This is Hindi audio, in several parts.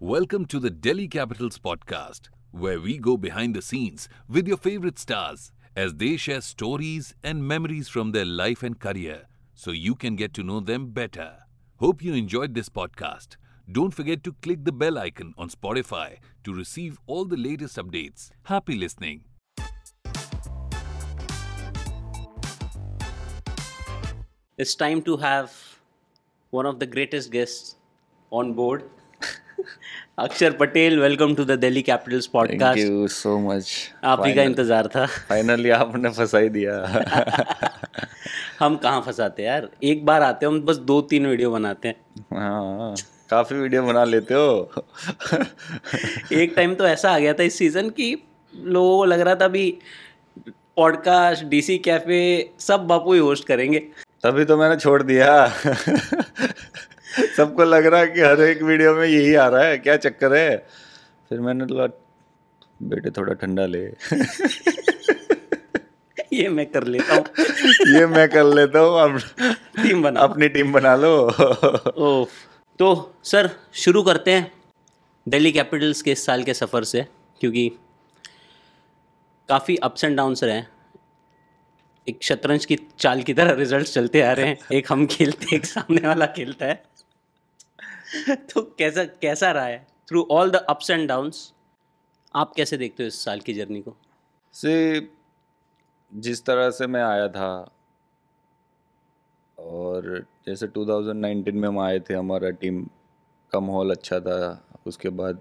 Welcome to the Delhi Capitals podcast, where we go behind the scenes with your favorite stars as they share stories and memories from their life and career so you can get to know them better. Hope you enjoyed this podcast. Don't forget to click the bell icon on Spotify to receive all the latest updates. Happy listening. It's time to have one of the greatest guests on board. Axar Patel welcome to the Delhi capitals thank you so much आप ही का इंतज़ार था। फाइनली आपने फंसा ही दिया। हम कहाँ फंसाते यार? एक बार आते हैं हम बस दो तीन वीडियो बनाते हैं। हाँ काफ़ी वीडियो बना लेते हो। एक टाइम तो ऐसा आ गया था इस सीज़न की लोगों को लग रहा था अभी पॉडकास्ट डीसी कैफ़े सब बापू ही होस्ट करेंगे। तभी तो मैंने छोड़ दिया। सबको लग रहा है कि हर एक वीडियो में यही आ रहा है क्या चक्कर है? फिर मैंने बोला बेटे थोड़ा ठंडा ले। ये मैं कर लेता हूँ। ये मैं कर लेता हूँ अब टीम बना अपनी टीम बना लो। ओह तो सर शुरू करते हैं दिल्ली कैपिटल्स के इस साल के सफ़र से क्योंकि काफ़ी अप्स एंड डाउन्स रहे एक शतरंज की चाल की तरह रिजल्ट्स चलते आ रहे हैं। एक हम खेलते हैं एक सामने वाला खेलता है। तो कैसा कैसा रहा है? Through all the ups and downs आप कैसे देखते हो इस साल की जर्नी को? से जिस तरह से मैं आया था, और जैसे 2019 में हम आए थे, हमारा टीम का माहौल अच्छा था, उसके बाद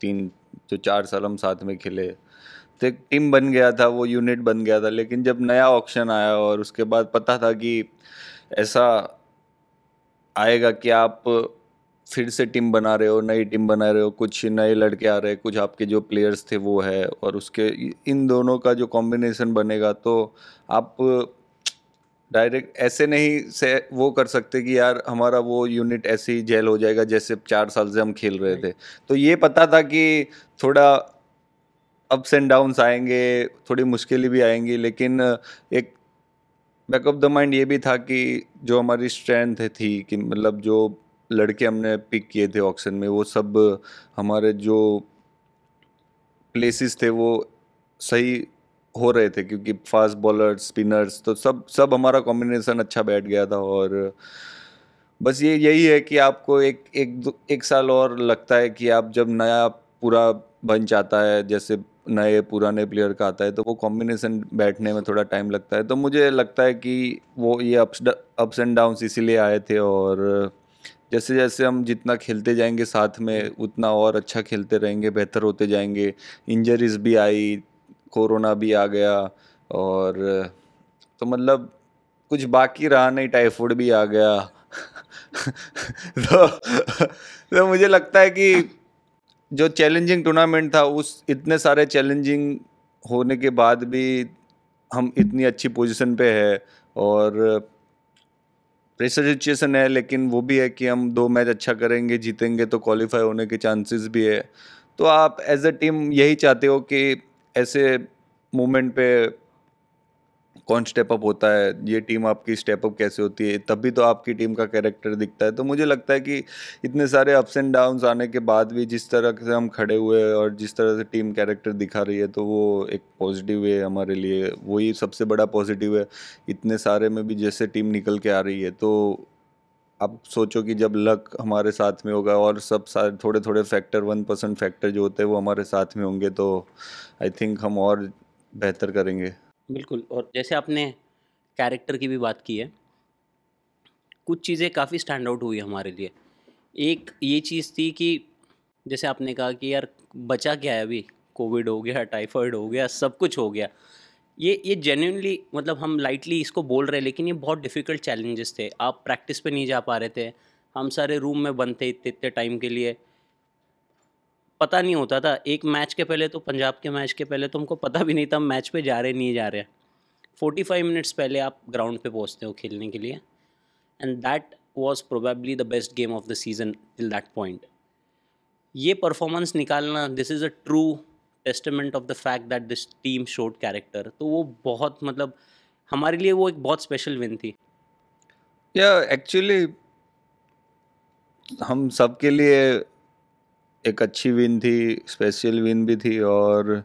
तीन, जो चार साल हम साथ में खेले तो एक टीम बन गया था, वो यूनिट बन गया था, लेकिन जब नया ऑप्शन आया, और उसके बाद पता था कि ऐसा आएगा कि आप फिर से टीम बना रहे हो नई टीम बना रहे हो कुछ नए लड़के आ रहे हैं कुछ आपके जो प्लेयर्स थे वो है और उसके इन दोनों का जो कॉम्बिनेशन बनेगा तो आप डायरेक्ट ऐसे नहीं से वो कर सकते कि यार हमारा वो यूनिट ऐसे ही जेल हो जाएगा जैसे चार साल से हम खेल रहे थे। तो ये पता था कि थोड़ा अप्स एंड डाउन्स आएँगे थोड़ी मुश्किलें भी आएँगी लेकिन एक बैक ऑफ़ द माइंड ये भी था कि जो हमारी स्ट्रेंथ थी कि मतलब जो लड़के हमने पिक किए थे ऑक्शन में, वो सब, हमारे जो प्लेसेस थे वो सही हो रहे थे क्योंकि फास्ट बॉलर स्पिनर्स तो सब सब हमारा कॉम्बिनेशन अच्छा बैठ गया था और बस ये, यही है कि आपको एक एक एक साल और लगता है कि आप जब नया पूरा बंच आता है, जैसे नए पुराने प्लेयर का आता है तो वो कॉम्बिनेशन बैठने में थोड़ा टाइम लगता है। तो मुझे लगता है कि वो ये अप्स अप्स एंड डाउन्स इसीलिए आए थे और जैसे जैसे हम जितना खेलते जाएँगे साथ में उतना और अच्छा खेलते रहेंगे बेहतर होते जाएँगे। इंजरीज भी आई कोरोना भी आ गया और तो मतलब कुछ बाकी रहा नहीं टाइफाइड भी आ गया। तो, तो मुझे लगता है कि जो चैलेंजिंग टूर्नामेंट था उस इतने सारे चैलेंजिंग होने के बाद भी हम इतनी अच्छी पोजीशन पे है और प्रेशर सिचुएशन है, लेकिन वो भी है कि हम दो मैच अच्छा करेंगे, जीतेंगे तो क्वालिफाई होने के चांसेस भी है। तो आप एज अ टीम यही चाहते हो कि ऐसे मोमेंट पे कौन स्टेप अप होता है? ये टीम आपकी स्टेप अप कैसे होती है? तभी तो आपकी टीम का कैरेक्टर दिखता है। तो मुझे लगता है कि इतने सारे अप्स एंड डाउन्स आने के बाद भी जिस तरह से हम खड़े हुए और जिस तरह से टीम कैरेक्टर दिखा रही है तो वो एक पॉजिटिव है हमारे लिए। वही सबसे बड़ा पॉजिटिव है, इतने सारे में भी जैसे टीम निकल के आ रही है तो आप सोचो कि जब लक हमारे साथ में होगा और सब सारे थोड़े थोड़े फैक्टर वन परसेंट फैक्टर जो होते हैं, वो हमारे साथ में होंगे तो आई थिंक हम और बेहतर करेंगे। बिल्कुल, और जैसे आपने कैरेक्टर की भी बात की है, कुछ चीज़ें काफ़ी स्टैंड आउट हुई हमारे लिए। एक ये चीज़ थी कि जैसे आपने कहा कि यार बचा क्या है अभी? कोविड हो गया टाइफाइड हो गया, सब कुछ हो गया। ये ये जेन्यूनली मतलब हम लाइटली इसको बोल रहे हैं, लेकिन ये बहुत डिफ़िकल्ट चैलेंजेस थे। आप प्रैक्टिस पे नहीं जा पा रहे थे। हम सारे रूम में बंद थे इतने इतने टाइम के लिए। पता नहीं होता था। एक मैच के पहले तो पंजाब के मैच के पहले तो हमको पता भी नहीं था मैच पे जा रहे नहीं जा रहे फोर्टी फाइव मिनट्स पहले आप ग्राउंड पे पहुँचते हो खेलने के लिए। And that was probably the best game of the season till that point ये परफॉर्मेंस निकालना this is a true testament of the fact that this team showed character तो वो बहुत मतलब हमारे लिए वो एक बहुत स्पेशल विन थी। या yeah, एक्चुअली हम सबके लिए एक अच्छी विन थी स्पेशल विन भी थी और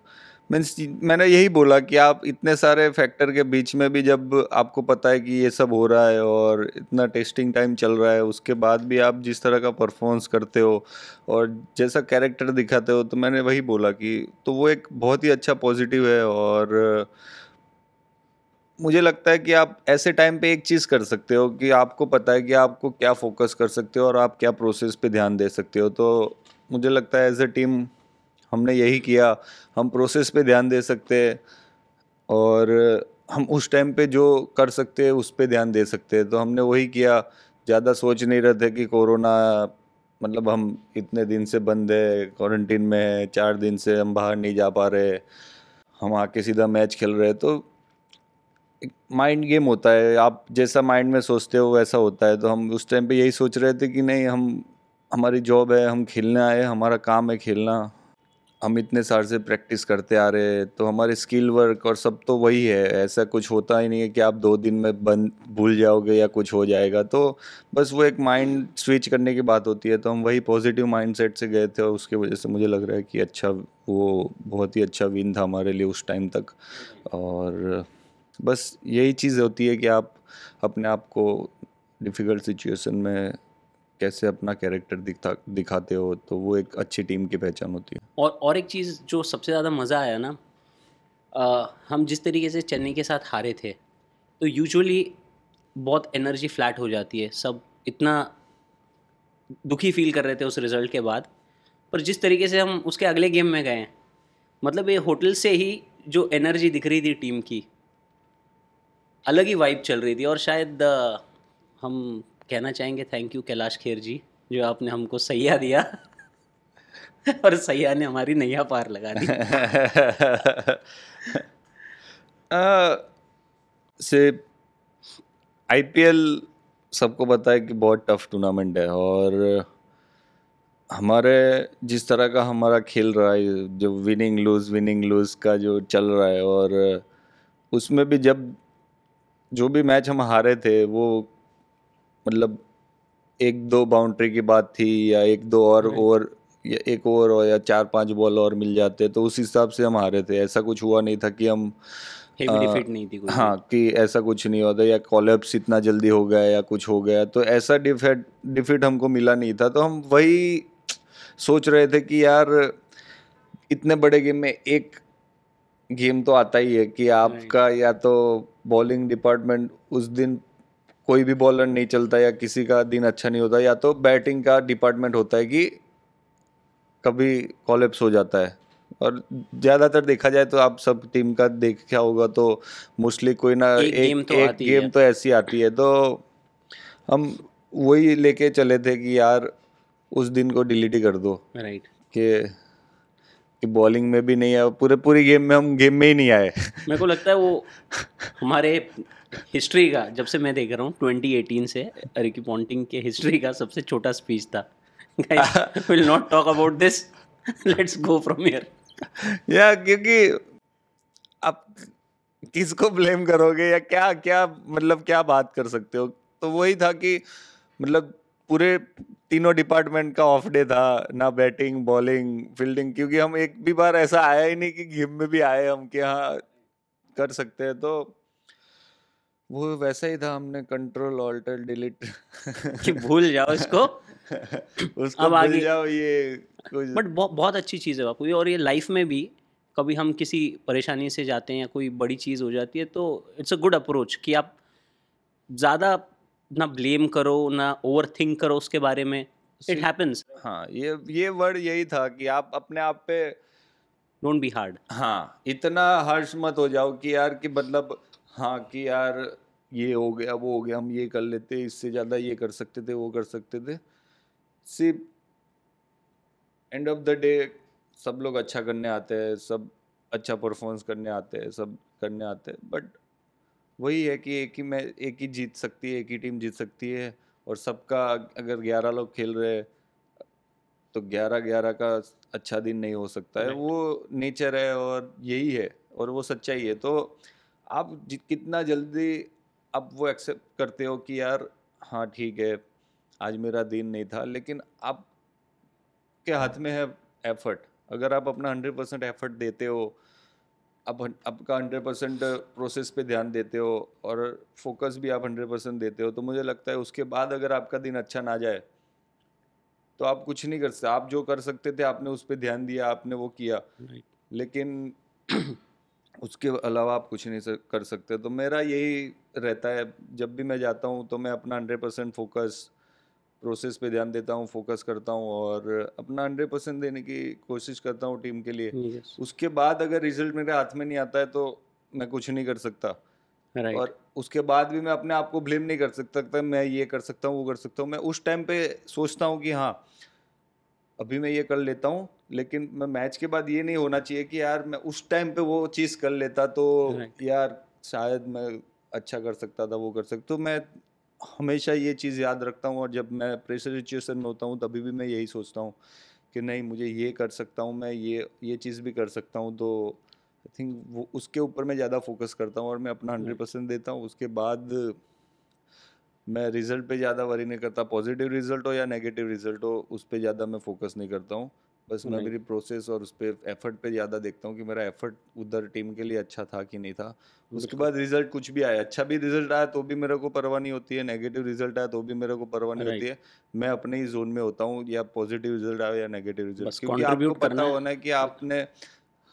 मीन्स मैंने यही बोला कि आप इतने सारे फैक्टर के बीच में भी जब आपको पता है कि ये सब हो रहा है और इतना टेस्टिंग टाइम चल रहा है, उसके बाद भी आप जिस तरह का परफॉर्मेंस करते हो और जैसा कैरेक्टर दिखाते हो तो मैंने वही बोला कि तो वो एक बहुत ही अच्छा पॉजिटिव है और मुझे लगता है कि आप ऐसे टाइम पे एक चीज़ कर सकते हो कि आपको पता है कि आपको क्या फोकस कर सकते हो और आप क्या प्रोसेस पे ध्यान दे सकते हो तो मुझे लगता है एज ए टीम हमने यही किया। हम प्रोसेस पे ध्यान दे सकते हैं और हम उस टाइम पे जो कर सकते हैं, उस पर ध्यान दे सकते हैं। तो हमने वही किया। ज़्यादा सोच नहीं रहे थे कि कोरोना मतलब हम इतने दिन से बंद है क्वारंटीन में है, चार दिन से हम बाहर नहीं जा पा रहे हम आके सीधा मैच खेल रहे तो एक माइंड गेम होता है। आप जैसा माइंड में सोचते हो, वैसा होता है। तो हम उस टाइम पे यही सोच रहे थे कि नहीं, हम हमारी जॉब है, हम खेलने आए, हमारा काम है खेलना। हम इतने साल से प्रैक्टिस करते आ रहे हैं तो हमारे स्किल वर्क और सब तो वही है, ऐसा कुछ होता ही नहीं है कि आप दो दिन में बंद भूल जाओगे या कुछ हो जाएगा। तो बस वो एक माइंड स्विच करने की बात होती है तो हम वही पॉजिटिव माइंडसेट से गए थे और उसकी वजह से मुझे लग रहा है कि अच्छा वो बहुत ही अच्छा विन था हमारे लिए उस टाइम तक। और बस यही चीज़ होती है कि आप अपने आप को डिफ़िकल्ट सिचुएशन में कैसे अपना कैरेक्टर दिखा दिखाते हो तो वो एक अच्छी टीम की पहचान होती है। और और एक चीज़ जो सबसे ज़्यादा मज़ा आया ना आ, हम जिस तरीके से चेन्नई के साथ हारे थे तो यूजुअली बहुत एनर्जी फ्लैट हो जाती है। सब इतना दुखी फील कर रहे थे उस रिज़ल्ट के बाद। पर जिस तरीके से हम उसके अगले गेम में गए मतलब ये होटल से ही जो एनर्जी दिख रही थी टीम की अलग ही वाइब चल रही थी। और शायद हम कहना चाहेंगे थैंक यू कैलाश खेर जी, जो आपने हमको सैया दिया। और सैया ने हमारी नैया पार लगा दी। से आईपीएल सबको पता है कि बहुत टफ टूर्नामेंट है और हमारे जिस तरह का हमारा खेल रहा है, जो विनिंग लूज विनिंग लूज का जो चल रहा है और उसमें भी जब जो भी मैच हम हारे थे, वो मतलब एक दो बाउंड्री की बात थी या एक दो और ओवर या एक ओवर और या चार पाँच बॉल और मिल जाते तो उस हिसाब से हम हारे थे। ऐसा कुछ हुआ नहीं था कि हम नहीं थी हाँ कि ऐसा कुछ नहीं होता या कॉलेप्स इतना जल्दी हो गया या कुछ हो गया तो ऐसा डिफेट डिफिट हमको मिला नहीं था। तो हम वही सोच रहे थे कि यार इतने बड़े गेम में एक गेम तो आता ही है कि आपका या तो बॉलिंग डिपार्टमेंट उस दिन कोई भी बॉलर नहीं चलता या किसी का दिन अच्छा नहीं होता या तो बैटिंग का डिपार्टमेंट होता है कि कभी कॉलेप्स हो जाता है और ज़्यादातर देखा जाए तो आप सब टीम का देखा होगा तो मोस्टली कोई ना एक, एक गेम तो एक आती गेम है। तो ऐसी आती है तो हम वही लेके चले थे कि यार उस दिन को डिलीट ही कर दो राइट right. कि कि बॉलिंग में भी नहीं आए पूरे पूरी गेम में हम गेम में ही नहीं आए। मेरे को लगता है वो हमारे हिस्ट्री का जब से मैं देख रहा हूँ 2018 से रिकी पॉन्टिंग के हिस्ट्री का सबसे छोटा स्पीच था। Will not talk about this let's go from here या क्योंकि आप किसको ब्लेम करोगे या क्या क्या मतलब क्या बात कर सकते हो? तो वही था कि मतलब पूरे तीनों डिपार्टमेंट का ऑफ़ डे था ना बैटिंग बॉलिंग फील्डिंग क्योंकि हम एक भी बार ऐसा आया ही नहीं कि गेम में भी आए हम कि हाँ कर सकते हैं। तो वो वैसा ही था हमने कंट्रोल ऑल्टर डिलीट कि भूल जाओ इसको। उसको अब भूल आगे- जाओ ये कुछ बट बहुत बहुत अच्छी चीज़ है बापू ये और ये लाइफ में भी कभी हम किसी परेशानी से जाते हैं या कोई बड़ी चीज़ हो जाती है तो इट्स अ गुड अप्रोच कि आप ज़्यादा ना ब्लेम करो ना ओवर थिंक करो उसके बारे में। इट हैपन्स हाँ ये ये वर्ड यही था कि आप अपने आप पे डोंट बी हार्ड हाँ इतना हर्ष मत हो जाओ कि यार कि मतलब हाँ कि यार ये हो गया वो हो गया हम ये कर लेते इससे ज़्यादा ये कर सकते थे वो कर सकते थे। सिर्फ़ एंड ऑफ़ द डे सब लोग अच्छा करने आते हैं सब अच्छा परफॉर्मेंस करने आते हैं सब करने आते हैं बट वही है कि एक ही मैं एक ही जीत सकती है एक ही टीम जीत सकती है और सबका अगर ग्यारह लोग खेल रहे हैं तो ग्यारह ग्यारह का अच्छा दिन नहीं हो सकता है। वो नेचर है और यही है और वो सच्चाई है। तो आप कितना जल्दी आप वो एक्सेप्ट करते हो कि यार हाँ ठीक है आज मेरा दिन नहीं था लेकिन आप के हाथ में है एफर्ट। अगर आप अपना हंड्रेड परसेंट एफर्ट देते हो आप आपका हंड्रेड परसेंट प्रोसेस पे ध्यान देते हो और फोकस भी आप हंड्रेड परसेंट देते हो तो मुझे लगता है उसके बाद अगर आपका दिन अच्छा ना जाए तो आप कुछ नहीं कर सकते। आप जो कर सकते थे आपने उस पर ध्यान दिया आपने वो किया। Right. लेकिन उसके अलावा आप कुछ नहीं कर सकते। तो मेरा यही रहता है जब भी मैं जाता हूँ तो मैं अपना हंड्रेड परसेंट फोकस प्रोसेस पे ध्यान देता हूँ फोकस करता हूँ और अपना हंड्रेड परसेंट देने की कोशिश करता हूँ टीम के लिए Yes. उसके बाद अगर रिज़ल्ट मेरे हाथ में नहीं आता है तो मैं कुछ नहीं कर सकता Right. और उसके बाद भी मैं अपने आप को ब्लेम नहीं कर सकता मैं ये कर सकता हूँ वो कर सकता हूँ मैं उस टाइम पे सोचता हूँ कि हाँ अभी मैं ये कर लेता हूँ लेकिन मैं मैच के बाद ये नहीं होना चाहिए कि यार मैं उस टाइम पे वो चीज़ कर लेता तो Right. यार शायद मैं अच्छा कर सकता था वो कर सकता तो मैं हमेशा ये चीज़ याद रखता हूँ और जब मैं प्रेशर सिचुएशन में होता हूँ तभी भी मैं यही सोचता हूँ कि नहीं मुझे ये कर सकता हूँ मैं ये ये चीज़ भी कर सकता हूँ। तो आई थिंक वो उसके ऊपर मैं ज़्यादा फोकस करता हूँ और मैं अपना हंड्रेड परसेंट देता हूँ। उसके बाद मैं रिज़ल्ट पे ज़्यादा वरी नहीं करता पॉजिटिव रिज़ल्ट हो या नेगेटिव रिज़ल्ट हो उस पर ज़्यादा मैं फोकस नहीं करता हूँ। बस मैं मेरी प्रोसेस और उस पर एफर्ट पे ज़्यादा देखता हूँ कि मेरा एफर्ट उधर टीम के लिए अच्छा था कि नहीं था। उसके बाद रिज़ल्ट कुछ भी आया अच्छा भी रिज़ल्ट आया तो भी मेरे को परवाह नहीं होती है नेगेटिव रिज़ल्ट आया तो भी मेरे को परवाह नहीं होती है। मैं अपने ही जोन में होता हूँ या पॉजिटिव रिज़ल्ट आया या नेगेटिव रिज़ल्ट क्योंकि आपको पता होना है कि आपने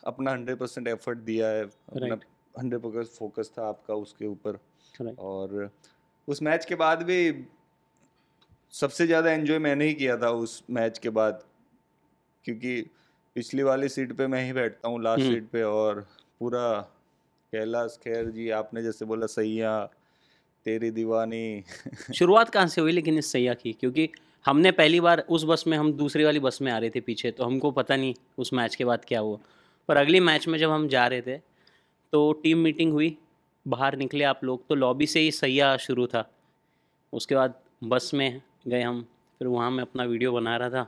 अपना हंड्रेड परसेंट एफर्ट दिया है अपना हंड्रेड परसेंट फोकस था आपका उसके ऊपर। और उस मैच के बाद भी सबसे ज़्यादा एंजॉय मैंने ही किया था उस मैच के बाद। क्योंकि पिछली वाली सीट पे मैं ही बैठता हूँ लास्ट हम्म। सीट पे और पूरा कैलाश खैर जी आपने जैसे बोला सैया तेरी दीवानी। शुरुआत कहाँ से हुई लेकिन इस सैया की? क्योंकि हमने पहली बार उस बस में हम दूसरी वाली बस में आ रहे थे पीछे तो हमको पता नहीं उस मैच के बाद क्या हुआ। पर अगली मैच में जब हम जा रहे थे तो टीम मीटिंग हुई बाहर निकले आप लोग तो लॉबी से ही सैया शुरू था। उसके बाद बस में गए हम फिर वहाँ मैं अपना वीडियो बना रहा था।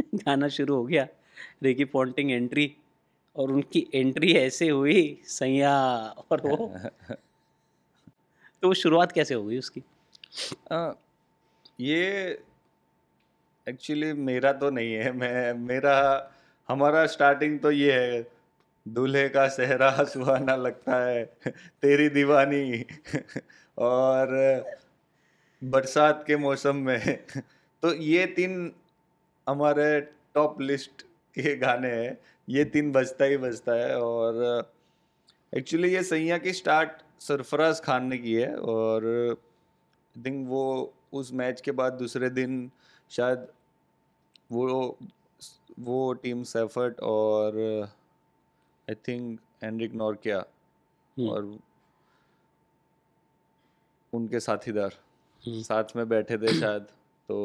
गाना शुरू हो गया। रेकी पॉन्टिंग एंट्री और उनकी एंट्री ऐसे हुई सैया और वो। तो शुरुआत कैसे हो गई उसकी? आ, ये एक्चुअली मेरा तो नहीं है। मैं मेरा हमारा स्टार्टिंग तो ये है दूल्हे का सेहरा सुहाना लगता है तेरी दीवानी। और बरसात के मौसम में तो ये तीन हमारे टॉप लिस्ट के गाने हैं ये तीन बजता ही बजता है और एक्चुअली ये सैया की स्टार्ट सरफराज खान ने की है और आई थिंक वो उस मैच के बाद दूसरे दिन शायद वो वो टीम सेफर्ट और आई थिंक एंड्रिक नॉर्किया। और उनके साथीदार हम्म। साथ में बैठे थे शायद तो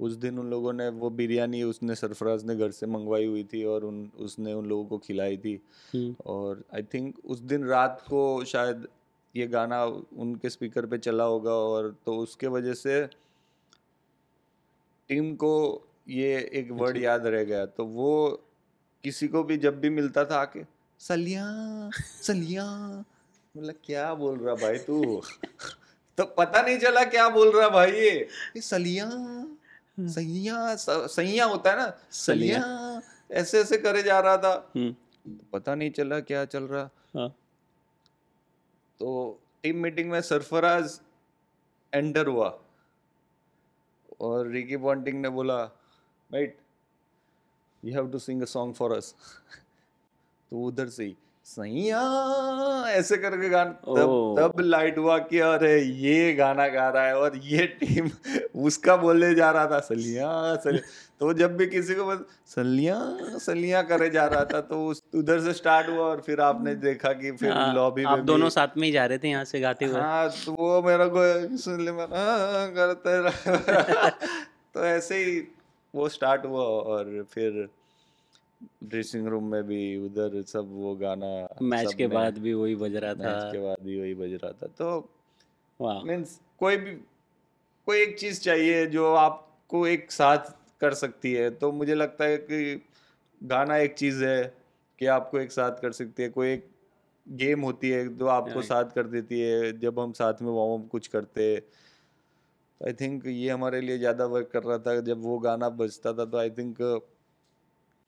उस दिन उन लोगों ने वो बिरयानी उसने सरफराज ने घर से मंगवाई हुई थी और उन उसने उन लोगों को खिलाई थी। हम्म, और आई थिंक उस दिन रात को शायद ये गाना उनके स्पीकर पे चला होगा और तो उसके वजह से टीम को ये एक वर्ड याद रह गया। तो वो किसी को भी जब भी मिलता था आके सलिया सलिया। मतलब क्या बोल रहा भाई तू? तो पता नहीं चला क्या बोल रहा भाई ये सलिया। सैया सैया होता है ना सलिया। सलिया ऐसे ऐसे करे जा रहा था। हम्म, पता नहीं चला क्या चल रहा। हाँ, तो टीम मीटिंग में सरफराज एंटर हुआ। और रिकी पॉन्टिंग ने बोला mate you have to sing a song for us तो उधर से ही। सैया ऐसे करके गाना। तब तब लाइट हुआ कि अरे ये गाना गा रहा है और ये टीम उसका बोलने जा रहा था सलिया सलिया। तो जब भी किसी को बस सलिया सलिया करे जा रहा था तो उस उधर से स्टार्ट हुआ और फिर आपने देखा कि फिर हाँ, लॉबी में दोनों भी- साथ में ही जा रहे थे यहाँ से गाते हुए। हाँ तो वो मेरे को सुन ले मैं हाँ, करते तो ऐसे ही वो स्टार्ट हुआ और फिर ड्रेसिंग रूम में भी उधर सब वो गाना मैच के बाद भी वही बज रहा था। मैच के बाद भी वही बज रहा था। तो मीन्स कोई भी कोई एक चीज़ चाहिए जो आपको एक साथ कर सकती है। तो मुझे लगता है कि गाना एक चीज़ है कि आपको एक साथ कर सकती है। कोई एक गेम होती है जो आपको साथ कर देती है। जब हम साथ में वार्म कुछ करते आई थिंक ये हमारे लिए ज़्यादा वर्क कर रहा था। जब वो गाना बजता था तो आई थिंक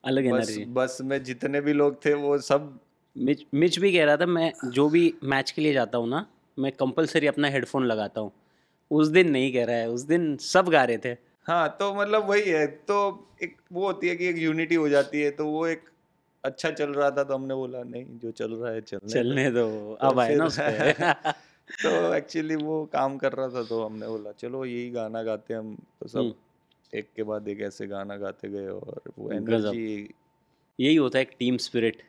अलग बस एनर्जी बस में जितने भी लोग थे वो सब मिच मिच भी कह रहा था मैं जो भी मैच के लिए जाता हूँ ना मैं कंपलसरी अपना हेडफोन लगाता हूँ। उस दिन नहीं कह रहा है उस दिन सब गा रहे थे। हाँ तो मतलब वही है तो एक वो होती है कि एक यूनिटी हो जाती है तो वो एक अच्छा चल रहा था तो हमने बोला नहीं जो चल रहा है चलने चलने दो तो अब आए ना तो एक्चुअली वो काम कर रहा था तो हमने बोला चलो यही गाना गाते हम तो सब हम्म। एक के बाद एक ऐसे गाना गाते गए और वो एनर्जी यही होता है एक टीम स्पिरिट।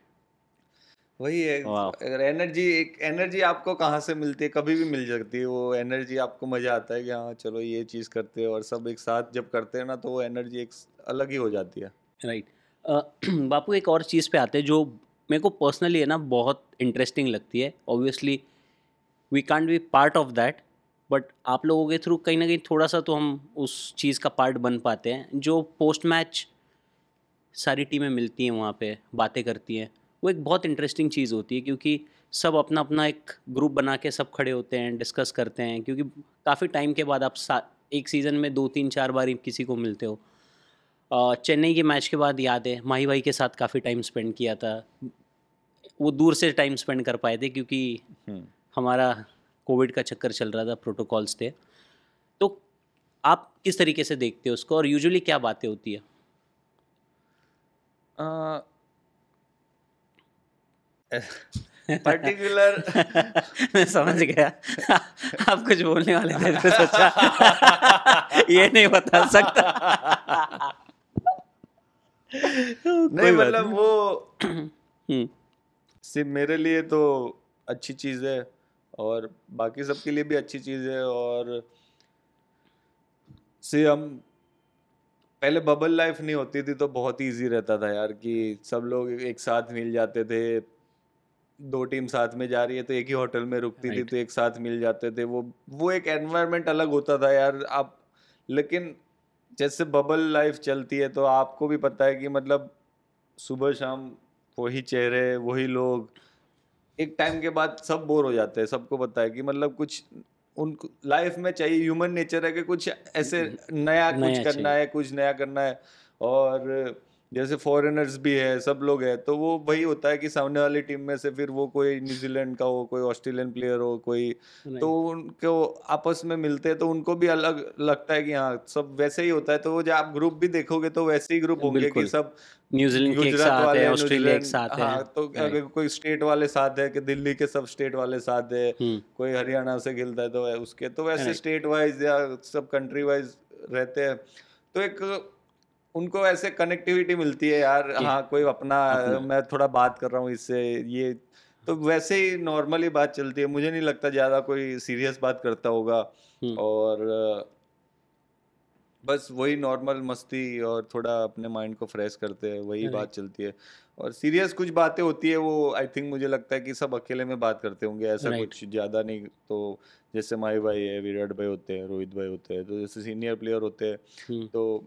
वही है। अगर एनर्जी एक एनर्जी आपको कहाँ से मिलती है? कभी भी मिल सकती है। वो एनर्जी आपको मज़ा आता है कि हाँ चलो ये चीज़ करते हैं और सब एक साथ जब करते हैं ना तो वो एनर्जी एक अलग ही हो जाती है। राइट बापू एक और चीज़ पे आते हैं जो मेरे को पर्सनली है ना बहुत इंटरेस्टिंग लगती है। Obviously we can't be part of that but आप लोगों के थ्रू कहीं ना कहीं थोड़ा सा तो हम उस चीज़ का पार्ट बन पाते हैं जो पोस्ट मैच सारी टीमें मिलती हैं वहाँ पे बातें करती हैं। वो एक बहुत इंटरेस्टिंग चीज़ होती है क्योंकि सब अपना अपना एक ग्रुप बना के सब खड़े होते हैं डिस्कस करते हैं क्योंकि काफ़ी टाइम के बाद आप सा- एक सीज़न में दो तीन चार बार किसी को मिलते हो। चेन्नई के मैच के बाद याद है माही भाई के साथ काफ़ी टाइम स्पेंड किया था। वो दूर से टाइम स्पेंड कर पाए थे क्योंकि हम्म। हमारा कोविड का चक्कर चल रहा था प्रोटोकॉल्स थे। तो आप किस तरीके से देखते हो उसको और यूजुअली क्या बातें होती है? पर्टिकुलर मैं समझ गया। आप कुछ बोलने वाले थे तो सोचा। ये नहीं बता सकता। नहीं मतलब वो हम्म, सिर्फ़ मेरे लिए तो अच्छी चीज़ है। और बाकी सबके लिए भी अच्छी चीज़ है और से हम पहले बबल लाइफ नहीं होती थी तो बहुत इजी रहता था यार कि सब लोग एक साथ मिल जाते थे दो टीम साथ में जा रही है तो एक ही होटल में रुकती right. थी तो एक साथ मिल जाते थे वो वो एक एनवायरनमेंट अलग होता था यार आप लेकिन जैसे बबल लाइफ चलती है तो आपको भी पता है कि मतलब सुबह शाम वही चेहरे वही लोग एक टाइम के बाद सब बोर हो जाते हैं सबको पता है कि मतलब कुछ उन लाइफ में चाहिए ह्यूमन नेचर है कि कुछ ऐसे नया नया कुछ करना है कुछ नया करना है और जैसे फॉरेनर्स भी है सब लोग है तो वो वही होता है कि सामने वाली टीम में से फिर वो कोई न्यूजीलैंड का हो कोई ऑस्ट्रेलियन प्लेयर हो कोई तो उनको आपस में मिलते हैं तो उनको भी अलग लगता है कि हाँ सब वैसे ही होता है तो वो जब आप ग्रुप भी देखोगे तो वैसे ही ग्रुप होंगे कि सब न्यूजीलैंड के गुजरात साथ वाले है ऑस्ट्रेलिया न्यूजीलैंड- साथ है। हाँ तो अगर कोई स्टेट वाले साथ है कि दिल्ली के सब स्टेट वाले साथ है हम्म, कोई हरियाणा से खेलता है तो उसके तो वैसे स्टेट वाइज या सब कंट्री वाइज रहते हैं। तो एक उनको ऐसे कनेक्टिविटी मिलती है यार। हाँ कोई अपना अपना। मैं थोड़ा बात कर रहा हूँ इससे ये। तो वैसे ही नॉर्मली बात चलती है। मुझे नहीं लगता ज़्यादा कोई सीरियस बात करता होगा। हम्म, और बस वही नॉर्मल मस्ती और थोड़ा अपने माइंड को फ्रेश करते हैं वही बात चलती है। और सीरियस कुछ बातें होती है वो आई थिंक मुझे लगता है कि सब अकेले में बात करते होंगे ऐसा कुछ ज़्यादा नहीं। तो जैसे माही भाई है विराट भाई होते हैं रोहित भाई होते हैं तो जैसे सीनियर प्लेयर होते हैं हम्म, तो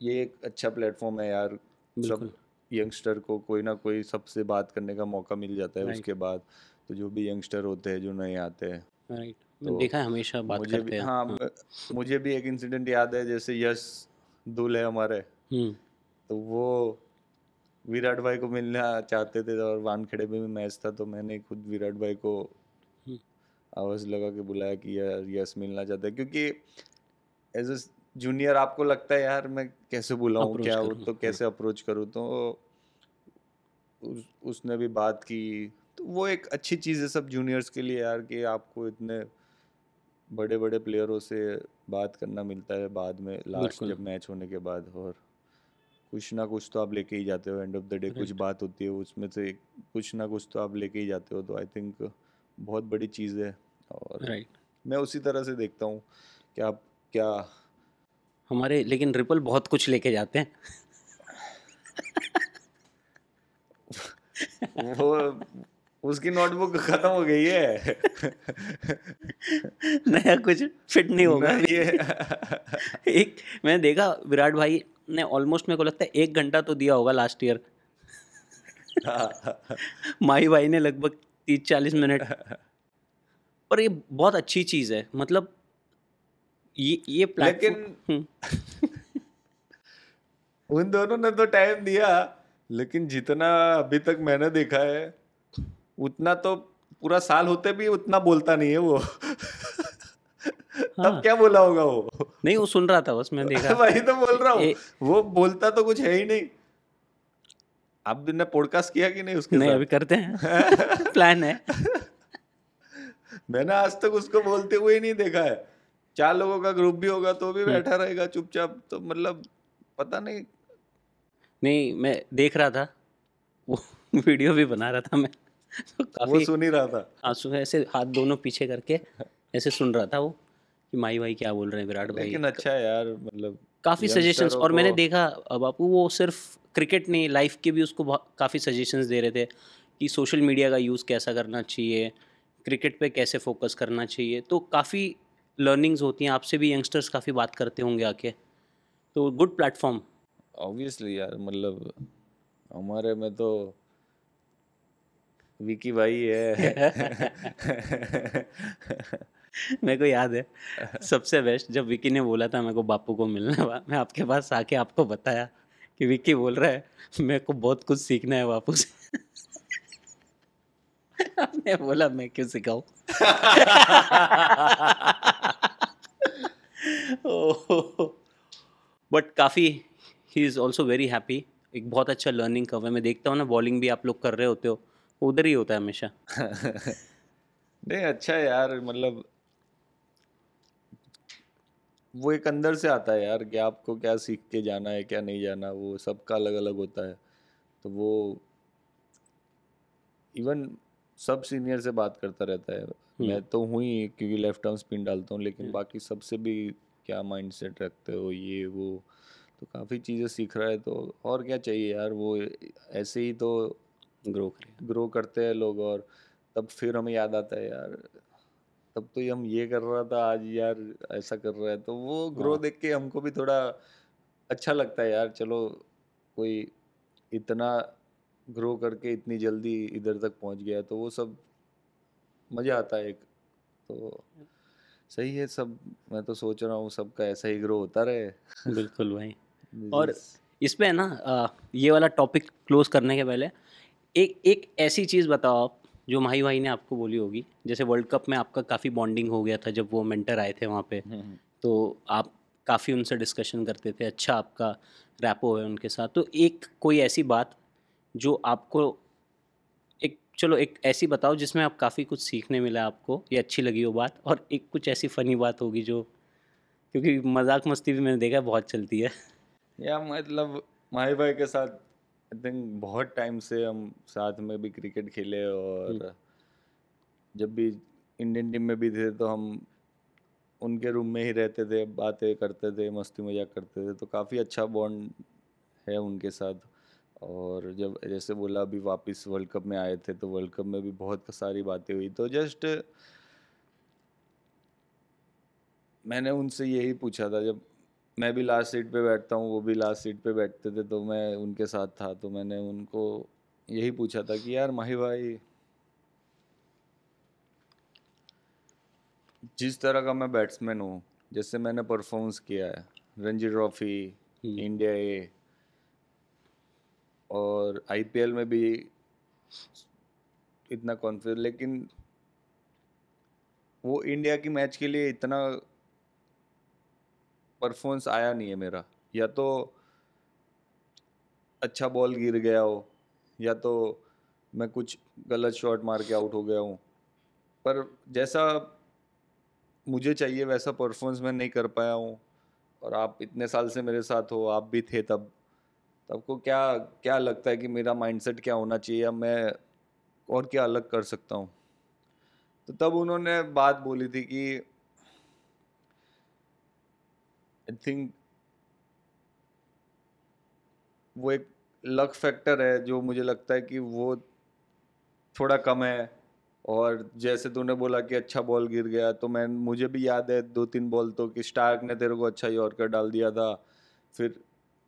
ये एक अच्छा प्लेटफॉर्म है यार। सब यंगस्टर को कोई ना कोई सबसे बात करने का मौका मिल जाता है Right. उसके बाद। तो जो भी यंगस्टर होते हैं जो नए आते हैं राइट तो देखा है हमेशा बात मुझे करते भी हैं। हाँ मुझे भी एक इंसिडेंट याद है जैसे यश दुल है हमारे। हम्म, तो वो विराट भाई को मिलना चाहते थे और वानखेड़े में भी मैच था तो मैंने खुद विराट भाई को हम्म। आवाज़ लगा के बुलाया कि यार यश मिलना चाहता है। क्योंकि एज ए जूनियर आपको लगता है यार मैं कैसे बुलाऊं? क्या करूँ, तो कैसे अप्रोच करूँ? तो उस, उसने भी बात की। तो वो एक अच्छी चीज़ है सब जूनियर्स के लिए यार कि आपको इतने बड़े बड़े प्लेयरों से बात करना मिलता है बाद में लास्ट जब मैच होने के बाद और कुछ ना कुछ तो आप लेके ही जाते हो। एंड ऑफ़ द डे कुछ बात होती है उसमें से कुछ ना कुछ तो आप लेके ही जाते हो। तो आई थिंक बहुत बड़ी चीज़ है और राइट मैं उसी तरह से देखता हूँ कि आप क्या हमारे लेकिन रिपल बहुत कुछ लेके जाते हैं। वो उसकी नोटबुक खत्म हो गई है। नया कुछ फिट नहीं होगा। ये एक मैंने देखा विराट भाई ने ऑलमोस्ट मेरे को लगता है एक घंटा तो दिया होगा लास्ट ईयर माही भाई ने लगभग तीस चालीस मिनट पर ये बहुत अच्छी चीज़ है। मतलब ये ये लेकिन उन दोनों ने तो टाइम दिया लेकिन जितना अभी तक मैंने देखा है उतना तो पूरा साल होते भी उतना बोलता नहीं है वो। तब हाँ। क्या बोला होगा वो? नहीं वो सुन रहा था बस मैं देखा। वही तो बोल रहा हूँ। ए- वो बोलता तो कुछ है ही नहीं। आप ने पॉडकास्ट किया कि नहीं उसके नहीं साथ? अभी करते हैं। प्लान है। मैंने आज तक उसको बोलते हुए ही नहीं देखा है। चार लोगों का ग्रुप भी होगा तो भी बैठा रहेगा चुपचाप तो मतलब पता नहीं। नहीं मैं देख रहा था वो वीडियो भी बना रहा था मैं। तो वो काफ़ी सुन ही रहा था। आँसू ऐसे हाथ दोनों पीछे करके ऐसे सुन रहा था वो कि माई भाई क्या बोल रहे हैं विराट भाई। लेकिन अच्छा है यार मतलब काफ़ी सजेशंस और मैंने देखा अ, बापू वो सिर्फ़ क्रिकेट नहीं लाइफ के भी उसको काफ़ी सजेशंस दे रहे थे कि सोशल मीडिया का यूज़ कैसा करना चाहिए क्रिकेट पे कैसे फोकस करना चाहिए तो काफ़ी लर्निंग्स होती हैं आपसे भी यंगस्टर्स काफ़ी बात करते होंगे आके। तो गुड प्लेटफॉर्म ऑब्वियसली यार मतलब हमारे में तो विकी भाई है मेरे को याद है सबसे बेस्ट जब विकी ने बोला था मेरे को बापू को मिलना मैं आपके पास आके आपको बताया कि विक्की बोल रहा है मेरे को बहुत कुछ सीखना है बापू से। बोला मैं क्यों सिखाऊं? बट काफ़ी ही इज़ ऑल्सो वेरी हैप्पी एक बहुत अच्छा लर्निंग कर्व है। मैं देखता हूँ ना बॉलिंग भी आप लोग कर रहे होते हो उधर ही होता है हमेशा। नहीं अच्छा है यार मतलब वो एक अंदर से आता है यार कि आपको क्या सीख के जाना है क्या नहीं जाना वो सबका अलग अलग होता है। तो वो इवन सब सीनियर से बात करता रहता है मैं तो हूँ ही क्योंकि लेफ़्ट आर्म स्पिन डालता हूँ लेकिन हम्म। बाकी सबसे भी क्या माइंडसेट रखते हो ये वो तो काफ़ी चीज़ें सीख रहा है तो और क्या चाहिए यार वो ऐसे ही तो ग्रो करें ग्रो करते हैं लोग और तब फिर हमें याद आता है यार तब तो ये हम ये कर रहा था आज यार ऐसा कर रहा है तो वो ग्रो हाँ। देख के हमको भी थोड़ा अच्छा लगता है यार चलो कोई इतना ग्रो करके इतनी जल्दी इधर तक पहुँच गया तो वो सब मज़ा आता है एक। तो सही है सब मैं तो सोच रहा हूँ सबका ऐसा ही ग्रो होता रहे। बिल्कुल भाई। और इस पे है ना ये वाला टॉपिक क्लोज करने के पहले एक एक ऐसी चीज़ बताओ आप जो माही भाई ने आपको बोली होगी। जैसे वर्ल्ड कप में आपका काफ़ी बॉन्डिंग हो गया था जब वो मेंटर आए थे वहाँ पे। हम्म, तो आप काफ़ी उनसे डिस्कशन करते थे अच्छा आपका रैपो है उनके साथ। तो एक कोई ऐसी बात जो आपको एक चलो एक ऐसी बताओ जिसमें आप काफ़ी कुछ सीखने मिला आपको ये अच्छी लगी वो बात और एक कुछ ऐसी फ़नी बात होगी जो क्योंकि मज़ाक मस्ती भी मैंने देखा है बहुत चलती है। या मतलब माही भाई के साथ आई थिंक बहुत टाइम से हम साथ में भी क्रिकेट खेले और जब भी इंडियन टीम में भी थे तो हम उनके रूम में ही रहते थे बातें करते थे मस्ती मज़ाक करते थे तो काफ़ी अच्छा बॉन्ड है उनके साथ। और जब जैसे बोला अभी वापस वर्ल्ड कप में आए थे तो वर्ल्ड कप में भी बहुत सारी बातें हुई तो जस्ट मैंने उनसे यही पूछा था जब मैं भी लास्ट सीट पे बैठता हूँ वो भी लास्ट सीट पे बैठते थे तो मैं उनके साथ था तो मैंने उनको यही पूछा था कि यार माही भाई जिस तरह का मैं बैट्समैन हूँ जैसे मैंने परफॉर्मेंस किया है Ranji trophy hmm. India A और आईपीएल में भी इतना कॉन्फिडेंस लेकिन वो इंडिया की मैच के लिए इतना परफॉर्मेंस आया नहीं है मेरा। या तो अच्छा बॉल गिर गया हो, या तो मैं कुछ गलत शॉट मार के आउट हो गया हूँ। पर जैसा मुझे चाहिए, वैसा परफॉर्मेंस मैं नहीं कर पाया हूँ। और आप इतने साल से मेरे साथ हो, आप भी थे तब। तो आपको क्या क्या लगता है कि मेरा माइंडसेट क्या होना चाहिए या मैं और क्या अलग कर सकता हूँ? तो तब उन्होंने बात बोली थी कि आई थिंक वो एक लक फैक्टर है जो मुझे लगता है कि वो थोड़ा कम है। और जैसे तूने बोला कि अच्छा बॉल गिर गया तो मैं, मुझे भी याद है दो तीन बॉल तो कि स्टार्क ने तेरे को अच्छा यॉर्कर डाल दिया था। फिर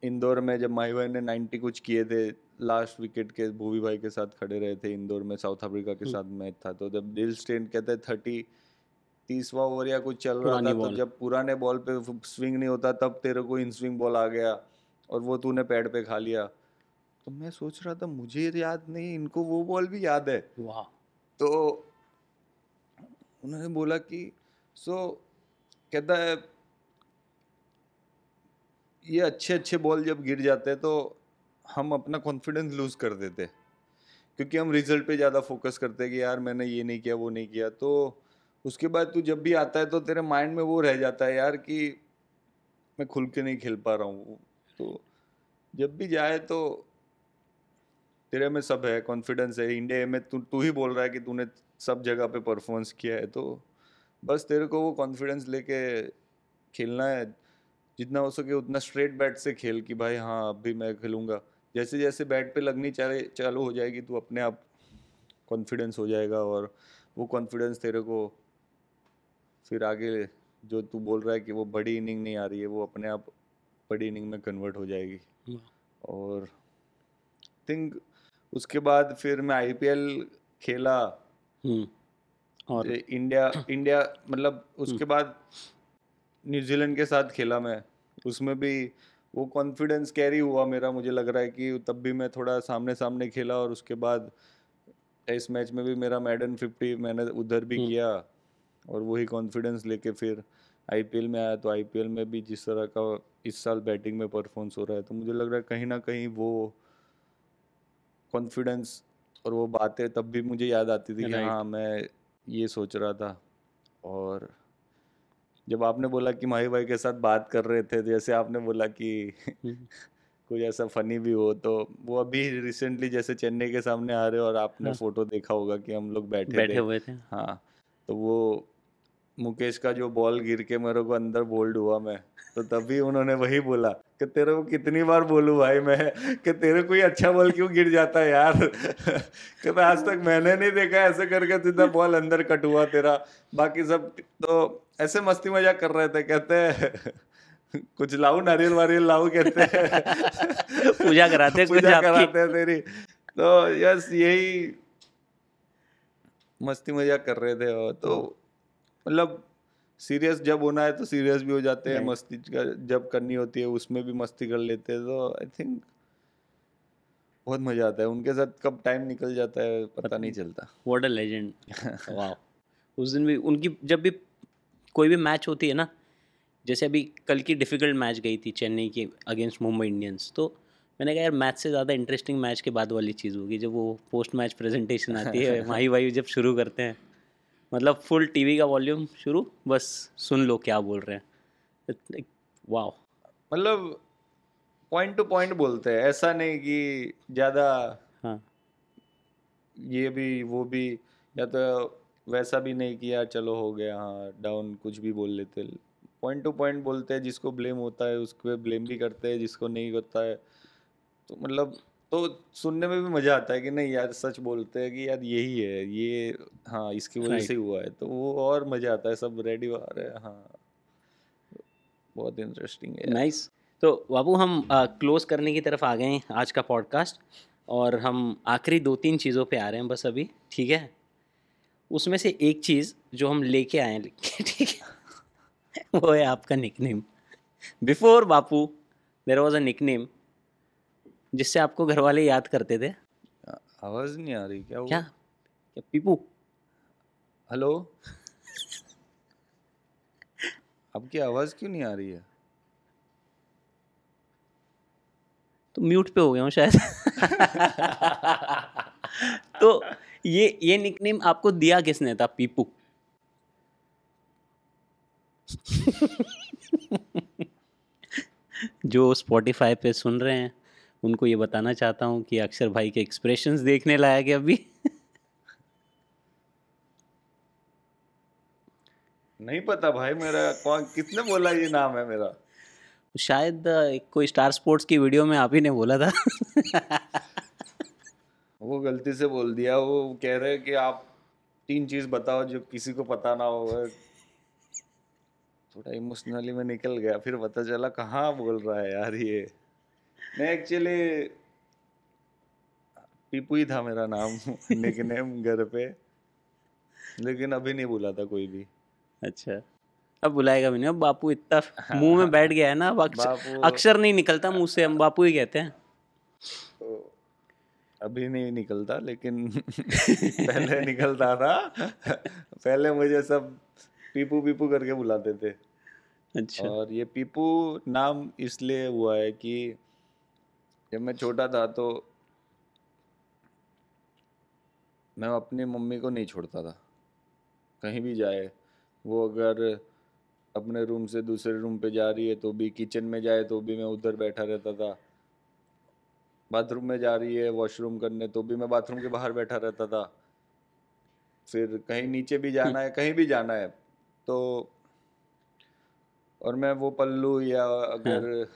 इंदौर में जब माही भाई ने 90 कुछ किए थे लास्ट विकेट के भूवी भाई के साथ खड़े रहे थे इंदौर में साउथ अफ्रीका के साथ मैच था तो जब दिल स्टेन कहते हैं थर्टी तीसवा ओवर या कुछ चल रहा था तो जब पुराने बॉल पे स्विंग नहीं होता तब तेरे को इन स्विंग बॉल आ गया और वो तूने पैड पे खा लिया। तो मैं सोच रहा था मुझे याद नहीं इनको वो बॉल भी याद है। वाह। तो उन्होंने बोला कि सो कहता है ये अच्छे अच्छे बॉल जब गिर जाते हैं तो हम अपना कॉन्फिडेंस लूज कर देते। क्योंकि हम रिज़ल्ट पे ज़्यादा फोकस करते हैं कि यार मैंने ये नहीं किया, वो नहीं किया। तो उसके बाद तू जब भी आता है तो तेरे माइंड में वो रह जाता है यार कि मैं खुल के नहीं खेल पा रहा हूँ। तो जब भी जाए तो तेरे में सब है कॉन्फिडेंस है। इंडिया में तू तू ही बोल रहा है कि तूने सब जगह पे परफॉर्मेंस किया है। तो बस तेरे को वो कॉन्फिडेंस लेके खेलना है। जितना हो सके उतना स्ट्रेट बैट से खेल कि भाई हाँ अब भी मैं खेलूँगा। जैसे जैसे बैट पे लगनी चाहे चालू हो जाएगी तो अपने आप कॉन्फिडेंस हो जाएगा और वो कॉन्फिडेंस तेरे को फिर आगे जो तू बोल रहा है कि वो बड़ी इनिंग नहीं आ रही है वो अपने आप बड़ी इनिंग में कन्वर्ट हो जाएगी। और थिंक उसके बाद फिर मैं आईपीएल खेला। हम्म और? इंडिया इंडिया मतलब उसके बाद न्यूजीलैंड के साथ खेला मैं। उसमें भी वो कॉन्फिडेंस कैरी हुआ मेरा मुझे लग रहा है कि तब भी मैं थोड़ा सामने सामने खेला और उसके बाद टेस्ट मैच में भी मेरा मैडन फिफ्टी मैंने उधर भी हम्म। किया और वही कॉन्फिडेंस लेके फिर आईपीएल में आया तो आईपीएल में भी जिस तरह का इस साल बैटिंग में परफॉर्मेंस हो रहा है तो मुझे लग रहा है कहीं ना कहीं वो कॉन्फिडेंस और वो बातें तब भी मुझे याद आती थी कि हाँ मैं ये सोच रहा था और जब आपने बोला कि माही भाई के साथ बात कर रहे थे जैसे आपने बोला कि कोई कुछ ऐसा फनी भी हो तो वो अभी रिसेंटली जैसे चेन्नई के सामने आ रहे हो और आपने हाँ। फ़ोटो देखा होगा कि हम लोग बैठे बैठे थे हुए थे हाँ तो वो मुकेश का जो बॉल गिर के मेरे को अंदर बोल्ड हुआ मैं तो तभी उन्होंने वही बोला कि तेरे को कितनी बार बोलूँ भाई मैं कि तेरे को ही अच्छा बॉल क्यों गिर जाता है यार? कहता आज तक मैंने नहीं देखा ऐसे करके सीधा बॉल अंदर कट हुआ तेरा। बाकी सब तो ऐसे मस्ती मज़ाक कर रहे थे कहते हैं कुछ लाऊ नारियल वारियल लाऊ कहते हैं। पूजा कराते पूजा कराते हैं तेरी। तो यस यही मस्ती मज़ाक कर रहे थे। तो मतलब सीरियस जब होना है तो सीरियस भी हो जाते हैं मस्ती का- जब करनी होती है उसमें भी मस्ती कर लेते हैं तो आई थिंक बहुत मज़ा आता है। उनके साथ कब टाइम निकल जाता है पता नहीं चलता। व्हाट अ लेजेंड वाह उस दिन भी उनकी जब भी कोई भी मैच होती है ना जैसे अभी कल की डिफ़िकल्ट मैच गई थी चेन्नई की अगेंस्ट मुंबई इंडियंस तो मैंने कहा यार मैच से ज़्यादा इंटरेस्टिंग मैच के बाद वाली चीज़ होगी जब वो पोस्ट मैच प्रेजेंटेशन आती है माही भाई जब शुरू करते हैं। मतलब फुल टीवी का वॉल्यूम शुरू बस सुन लो क्या बोल रहे हैं। वाह मतलब पॉइंट टू पॉइंट बोलते हैं ऐसा नहीं कि ज़्यादा हाँ। ये भी वो भी या तो वैसा भी नहीं किया चलो हो गया हाँ डाउन कुछ भी बोल लेते। पॉइंट टू पॉइंट बोलते हैं जिसको ब्लेम होता है उसको ब्लेम भी करते हैं जिसको नहीं होता है तो मतलब तो सुनने में भी मज़ा आता है कि नहीं यार सच बोलते हैं कि यार यही है ये हाँ इसकी वजह से हुआ है। तो वो और मज़ा आता है सब रेडी आ रहे हैं हाँ। बहुत इंटरेस्टिंग है नाइस तो बाबू हम क्लोज करने की तरफ़ आ गए हैं आज का पॉडकास्ट और हम आखिरी दो तीन चीज़ों पे आ रहे हैं बस अभी ठीक है? उसमें से एक चीज़ जो हम लेके आए हैं ठीक है? वो है आपका nickname before Bapu there was a nickname जिससे आपको घर वाले याद करते थे? आवाज़ नहीं आ रही क्या वो क्या? क्या पीपू? हेलो? आपकी आवाज़ क्यों नहीं आ रही है? तो म्यूट पे हो गया हूँ शायद। तो ये ये निकनेम आपको दिया किसने था पीपू? जो स्पॉटिफाई पे सुन रहे हैं। उनको ये बताना चाहता हूँ कि अक्षर भाई के एक्सप्रेशंस देखने लायक है अभी। नहीं पता भाई मेरा कौन कितने बोला ये नाम है मेरा? शायद एक कोई स्टार स्पोर्ट्स की वीडियो में आप ही ने बोला था। वो गलती से बोल दिया वो कह रहे कि आप तीन चीज़ बताओ जो किसी को पता ना हो। थोड़ा इमोशनली में निकल गया फिर पता चला कहाँ बोल रहा है यार ये। मैं एक्चुअली पीपू ही था मेरा नाम निकनेम घर पे। लेकिन अभी नहीं बोला था कोई भी। अच्छा। अब बुलाएगा भी नहीं। अब बापू इतना मुँह में बैठ गया है ना अब अक्षर अक्षर नहीं निकलता मुँह से हम बापू ही कहते हैं। तो अभी नहीं निकलता लेकिन पहले निकलता था। पहले मुझे सब पीपू पीपू करके बुलाते थे। अच्छा। और ये पीपू नाम इसलिए हुआ है कि जब मैं छोटा था तो मैं अपनी मम्मी को नहीं छोड़ता था। कहीं भी जाए, वो अगर अपने रूम से दूसरे रूम पे जा रही है तो भी, किचन में जाए तो भी मैं उधर बैठा रहता था। बाथरूम में जा रही है, वॉशरूम करने तो भी मैं बाथरूम के बाहर बैठा रहता था। फिर कहीं नीचे भी जाना है, कहीं भी जाना है तो और मैं वो पल्लू या अगर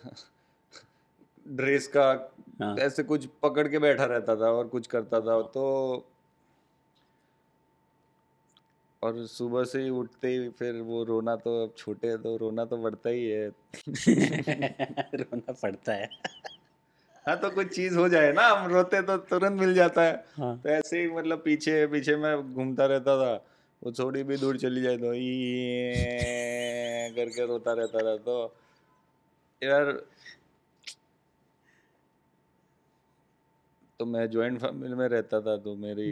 ड्रेस का हाँ। ऐसे कुछ पकड़ के बैठा रहता था और कुछ करता था तो और सुबह से ही उठते ही फिर वो रोना तो अब छोटे तो रोना तो बढ़ता ही है। रोना पड़ता है। हाँ तो कुछ चीज़ हो जाए ना हम रोते तो तुरंत मिल जाता है। हाँ। तो ऐसे ही मतलब पीछे पीछे मैं घूमता रहता था वो थोड़ी भी दूर चली जाए तो ये करके रोता रहता था तो यार तो मैं जॉइंट फैमिली में रहता था तो मेरी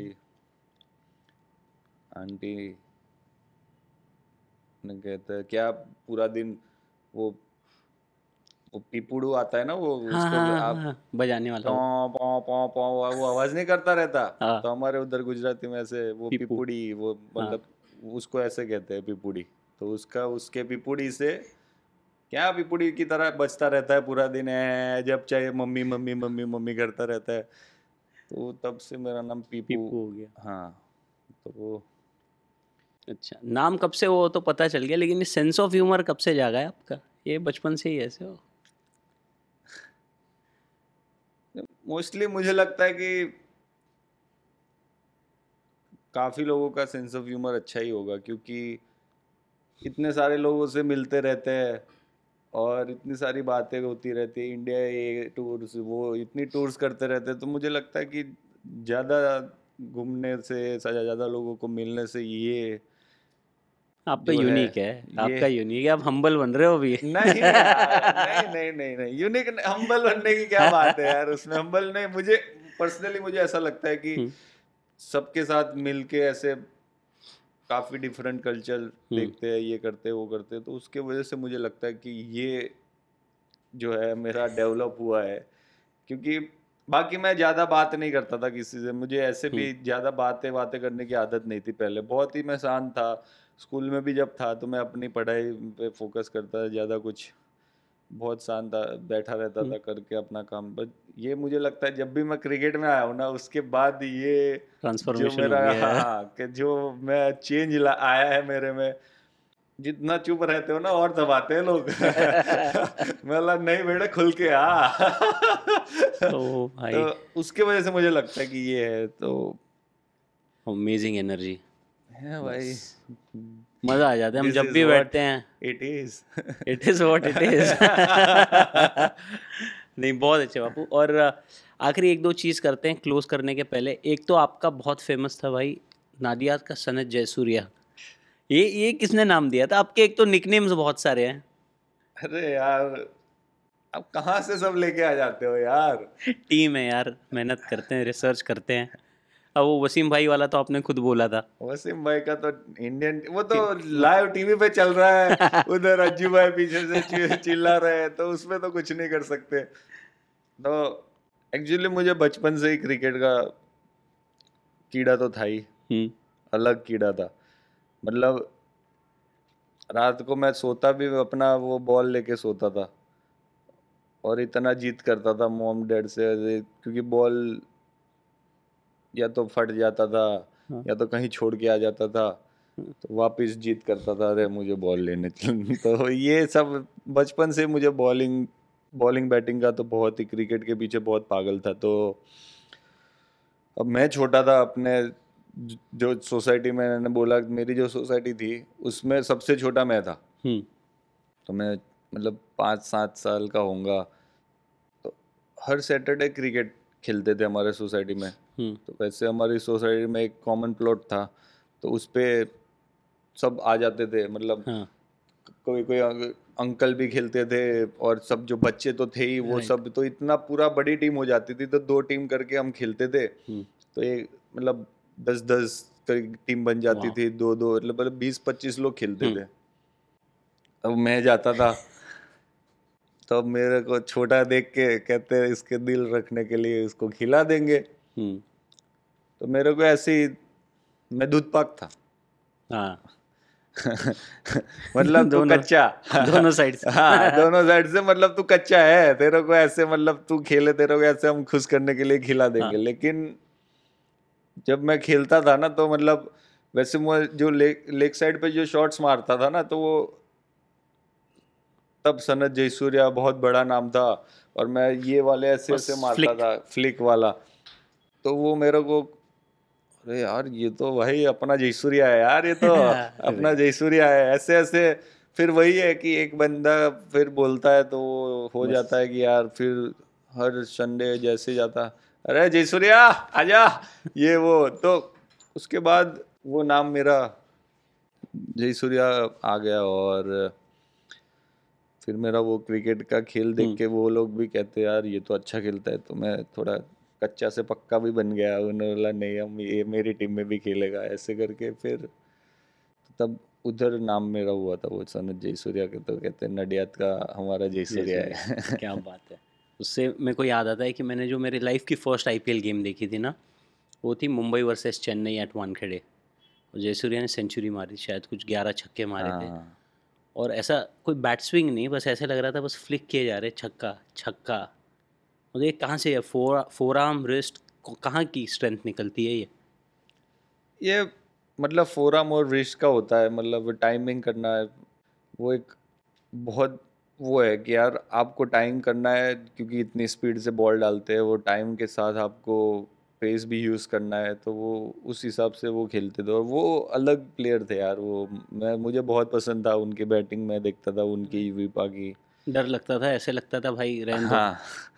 आंटी ने कहते हैं क्या पूरा दिन वो वो पीपुड़ू आता है ना वो हाँ उसको हाँ आप हाँ, बजाने वाला। पौ पौ पौ पौ वो आवाज़ नहीं करता रहता हाँ। तो हमारे उधर गुजराती में ऐसे वो पीपू। पिपुड़ी वो मतलब उसको ऐसे कहते हैं पिपुड़ी तो उसका उसके पिपुड़ी से क्या पिपुड़ी की तरह बजता रहता है पूरा दिन है जब चाहे मम्मी मम्मी मम्मी मम्मी करता रहता है तो तब से मेरा नाम पीपू पीपू हो गया। हाँ तो अच्छा नाम कब से वो तो पता चल गया लेकिन सेंस ऑफ़ ह्यूमर कब से जागा है आपका? ये बचपन से ही ऐसे हो? मोस्टली मुझे लगता है कि काफ़ी लोगों का सेंस ऑफ़ ह्यूमर अच्छा ही होगा क्योंकि इतने सारे लोगों से मिलते रहते हैं और इतनी सारी बातें होती रहती है। इंडिया ये टूर्स वो इतनी टूर्स करते रहते हैं तो मुझे लगता है कि ज़्यादा घूमने से ज़्यादा लोगों को मिलने से ये आपका जो है, है। आपका यूनिक है। आप हम्बल बन रहे हो अभी। नहीं नहीं नहीं नहीं नहीं यूनिक हम्बल बनने की क्या बात है यार उसमें हम्बल नहीं। मुझे पर्सनली मुझे ऐसा लगता है कि हम्म। सबके साथ मिलके ऐसे काफ़ी डिफरेंट कल्चर देखते हैं ये करते हैं वो करते हैं तो उसके वजह से मुझे लगता है कि ये जो है मेरा डेवलप हुआ है। क्योंकि बाकी मैं ज़्यादा बात नहीं करता था किसी से मुझे ऐसे भी ज़्यादा बातें बातें करने की आदत नहीं थी पहले। बहुत ही मैं शांत था स्कूल में भी जब था तो मैं अपनी पढ़ाई पे फोकस करता था ज़्यादा कुछ। बहुत था बैठा रहता था करके अपना काम। बट ये मुझे लगता है जब भी मैं क्रिकेट में आया हूँ ना उसके बाद ये ट्रांसफॉर्मेशन मेरा है कि जो मैं चेंज आया है मेरे में जितना चुप रहते हो ना और दबाते हैं लोग। मतलब नहीं बेटा खुल के आ। ओ भाई। तो उसके वजह से मुझे लगता है कि ये है तो अमेजिंग एनर्जी है भाई। मज़ा आ जाता है हम जब भी बैठते हैं। It is it is what it is नहीं बहुत अच्छे बापू। और आखिरी एक दो चीज़ करते हैं क्लोज करने के पहले। एक तो आपका बहुत फ़ेमस था भाई नादियात का सनत जयसूर्या। ये ये किसने नाम दिया था? आपके एक तो निकनेम्स बहुत सारे हैं। अरे यार अब कहाँ से सब लेके आ जाते हो यार? टीम है यार मेहनत करते हैं रिसर्च करते हैं। अब वो वसीम भाई वाला तो आपने खुद बोला था। वसीम भाई का तो इंडियन वो तो लाइव टीवी पे चल रहा है। उधर अज्जू भाई पीछे से चिल्ला रहे हैं तो उसमें तो कुछ नहीं कर सकते। तो एक्चुअली मुझे बचपन से ही क्रिकेट का कीड़ा तो था ही। हम्म, अलग कीड़ा था। मतलब रात को मैं सोता भी अपना वो बॉल लेके सोता था। और इतना जीत करता था मोम डैड से क्योंकि बॉल या तो फट जाता था हाँ। या तो कहीं छोड़ के आ जाता था तो वापस जीत करता था अरे मुझे बॉल लेने तो ये सब बचपन से मुझे बॉलिंग बॉलिंग बैटिंग का तो बहुत ही क्रिकेट के पीछे बहुत पागल था तो अब मैं छोटा था अपने जो सोसाइटी में मैंने बोला मेरी जो सोसाइटी थी उसमें सबसे छोटा मैं था। हम्म, तो मैं मतलब पाँच सात साल का होऊँगा तो हर सैटरडे क्रिकेट खेलते थे हमारे सोसाइटी में। तो वैसे हमारी सोसाइटी में एक कॉमन प्लॉट था तो उस पे सब आ जाते थे मतलब हाँ। कोई कोई अंकल भी खेलते थे और सब जो बच्चे तो थे ही वो सब तो इतना पूरा बड़ी टीम हो जाती थी तो दो टीम करके हम खेलते थे। हम्म, तो ये मतलब दस दस टीम बन जाती थी दो दो मतलब बीस पच्चीस लोग खेलते हम्म। थे। अब मैं जाता था तब मेरे को छोटा देख के कहते इसके दिल रखने के लिए इसको खिला देंगे। हम्म, तो मेरे को ऐसे मैं दूध पाक था। हाँ। मतलब तू दोनों- कच्चा। दोनों साइड से। हाँ दोनों साइड से मतलब तू कच्चा है तेरे को ऐसे मतलब तू खेले तेरे को ऐसे हम खुश करने के लिए खिला देंगे। हाँ। लेकिन जब मैं खेलता था ना तो मतलब वैसे मैं जो लेग लेग साइड पे जो शॉट्स मारता था ना तो वो तब सनत जयसूर्या बहुत बड़ा नाम था और मैं ये वाले ऐसे ऐसे मारता। था फ्लिक वाला। तो वो मेरे को अरे यार ये तो भाई अपना जयसूर्या है यार ये तो अपना जयसूर्या है। ऐसे ऐसे फिर वही है कि एक बंदा फिर बोलता है तो वो हो जाता है कि यार फिर हर संडे जैसे जाता अरे जयसूर्या आजा। ये वो तो उसके बाद वो नाम मेरा जयसूर्या आ गया और फिर मेरा वो क्रिकेट का खेल देख हम्म। के वो लोग भी कहते यार ये तो अच्छा खेलता है तो मैं थोड़ा कच्चा से पक्का भी बन गया उन्होंने बोला नहीं हम ये मेरी टीम में भी खेलेगा। ऐसे करके फिर तब उधर नाम मेरा हुआ था वो सनत जयसूर्या के तो कहते हैं नडियाद का हमारा जयसूर्या है। क्या बात है। उससे मेरे को याद आता है कि मैंने जो मेरी लाइफ की फ़र्स्ट आईपीएल गेम देखी थी ना वो थी मुंबई वर्सेस चेन्नई एट वानखेड़े। और जयसूर्या ने सेंचुरी मारी शायद कुछ ग्यारह छक्के मारे थे। हाँ, और ऐसा कोई बैट स्विंग नहीं बस ऐसे लग रहा था बस फ्लिक किए जा रहे छक्का छक्का। मुझे ये कहाँ से है? फोर फोर आर्म रिस्ट कहाँ की स्ट्रेंथ निकलती है ये? ये मतलब फोर आर्म और रिस्ट का होता है मतलब टाइमिंग करना है वो एक बहुत वो है कि यार आपको टाइम करना है क्योंकि इतनी स्पीड से बॉल डालते हैं वो टाइम के साथ आपको पेस भी यूज़ करना है तो वो उस हिसाब से वो खेलते थे और वो अलग प्लेयर थे यार वो। मैं मुझे बहुत पसंद था उनकी बैटिंग मैं देखता था उनकी वीपा की डर लगता था ऐसे लगता था भाई रहने हाँ।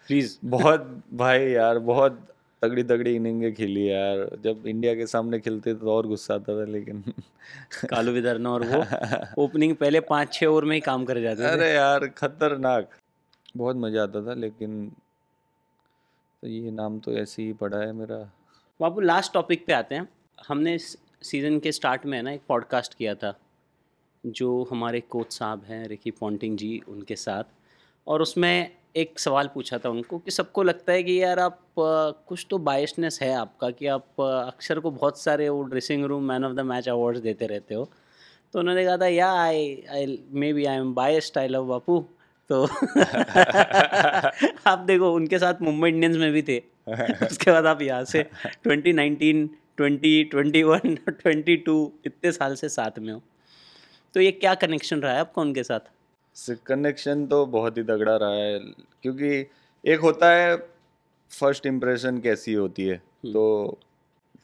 प्लीज़ बहुत भाई यार बहुत तगड़ी तगड़ी इनिंगें खेली यार। जब इंडिया के सामने खेलते थे तो और गुस्सा आता था लेकिन कालू विदर्ना और वो ओपनिंग पहले पाँच छः ओवर में ही काम कर जाते अरे यार खतरनाक। बहुत मज़ा आता था लेकिन तो ये नाम तो ऐसे ही पड़ा है मेरा। बाबू लास्ट टॉपिक पे आते हैं। हमने सीज़न के स्टार्ट में है ना एक पॉडकास्ट किया था। जो हमारे कोच साहब हैं, रिकी पॉन्टिंग जी, उनके साथ। और उसमें एक सवाल पूछा था उनको कि सबको लगता है कि यार आप कुछ तो बायसनेस है आपका कि आप अक्सर को बहुत सारे वो dressing room man of the match awards देते रहते हो। तो उन्होंने कहा था yeah I I may be I am biased I love Bapu तो आप देखो, उनके साथ मुंबई इंडियंस में भी थे। उसके बाद आप यहाँ से 2019 20 21 22 इतने साल से साथ में हो। तो ये क्या कनेक्शन रहा है आपका उनके साथ? कनेक्शन तो बहुत ही तगड़ा रहा है क्योंकि एक होता है फ़र्स्ट इम्प्रेशन कैसी होती है। तो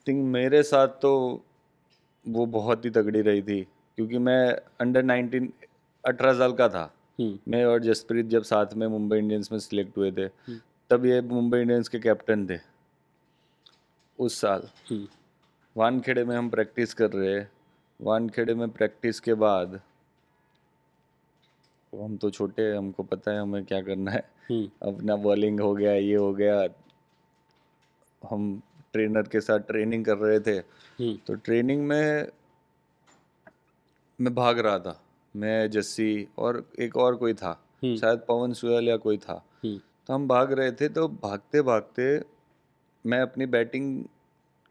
थिंक मेरे साथ तो वो बहुत ही तगड़ी रही थी क्योंकि मैं अंडर 19 अठारह साल का था। हम्म, मैं और जसप्रीत जब साथ में मुंबई इंडियंस में सिलेक्ट हुए थे तब ये मुंबई इंडियंस के कैप्टन थे उस साल। हम्म, वानखेड़े में हम प्रैक्टिस कर रहे हैं। वानखेड़े में प्रैक्टिस के बाद तो हम तो छोटे हैं हमको पता है हमें क्या करना है। हम्म, अपना बॉलिंग हो गया ये हो गया। हम ट्रेनर के साथ ट्रेनिंग कर रहे थे। हम्म, तो ट्रेनिंग में मैं भाग रहा था। मैं जस्सी और एक और कोई था। हम्म। शायद पवन सुयल या कोई था। तो हम भाग रहे थे तो भागते भागते मैं अपनी बैटिंग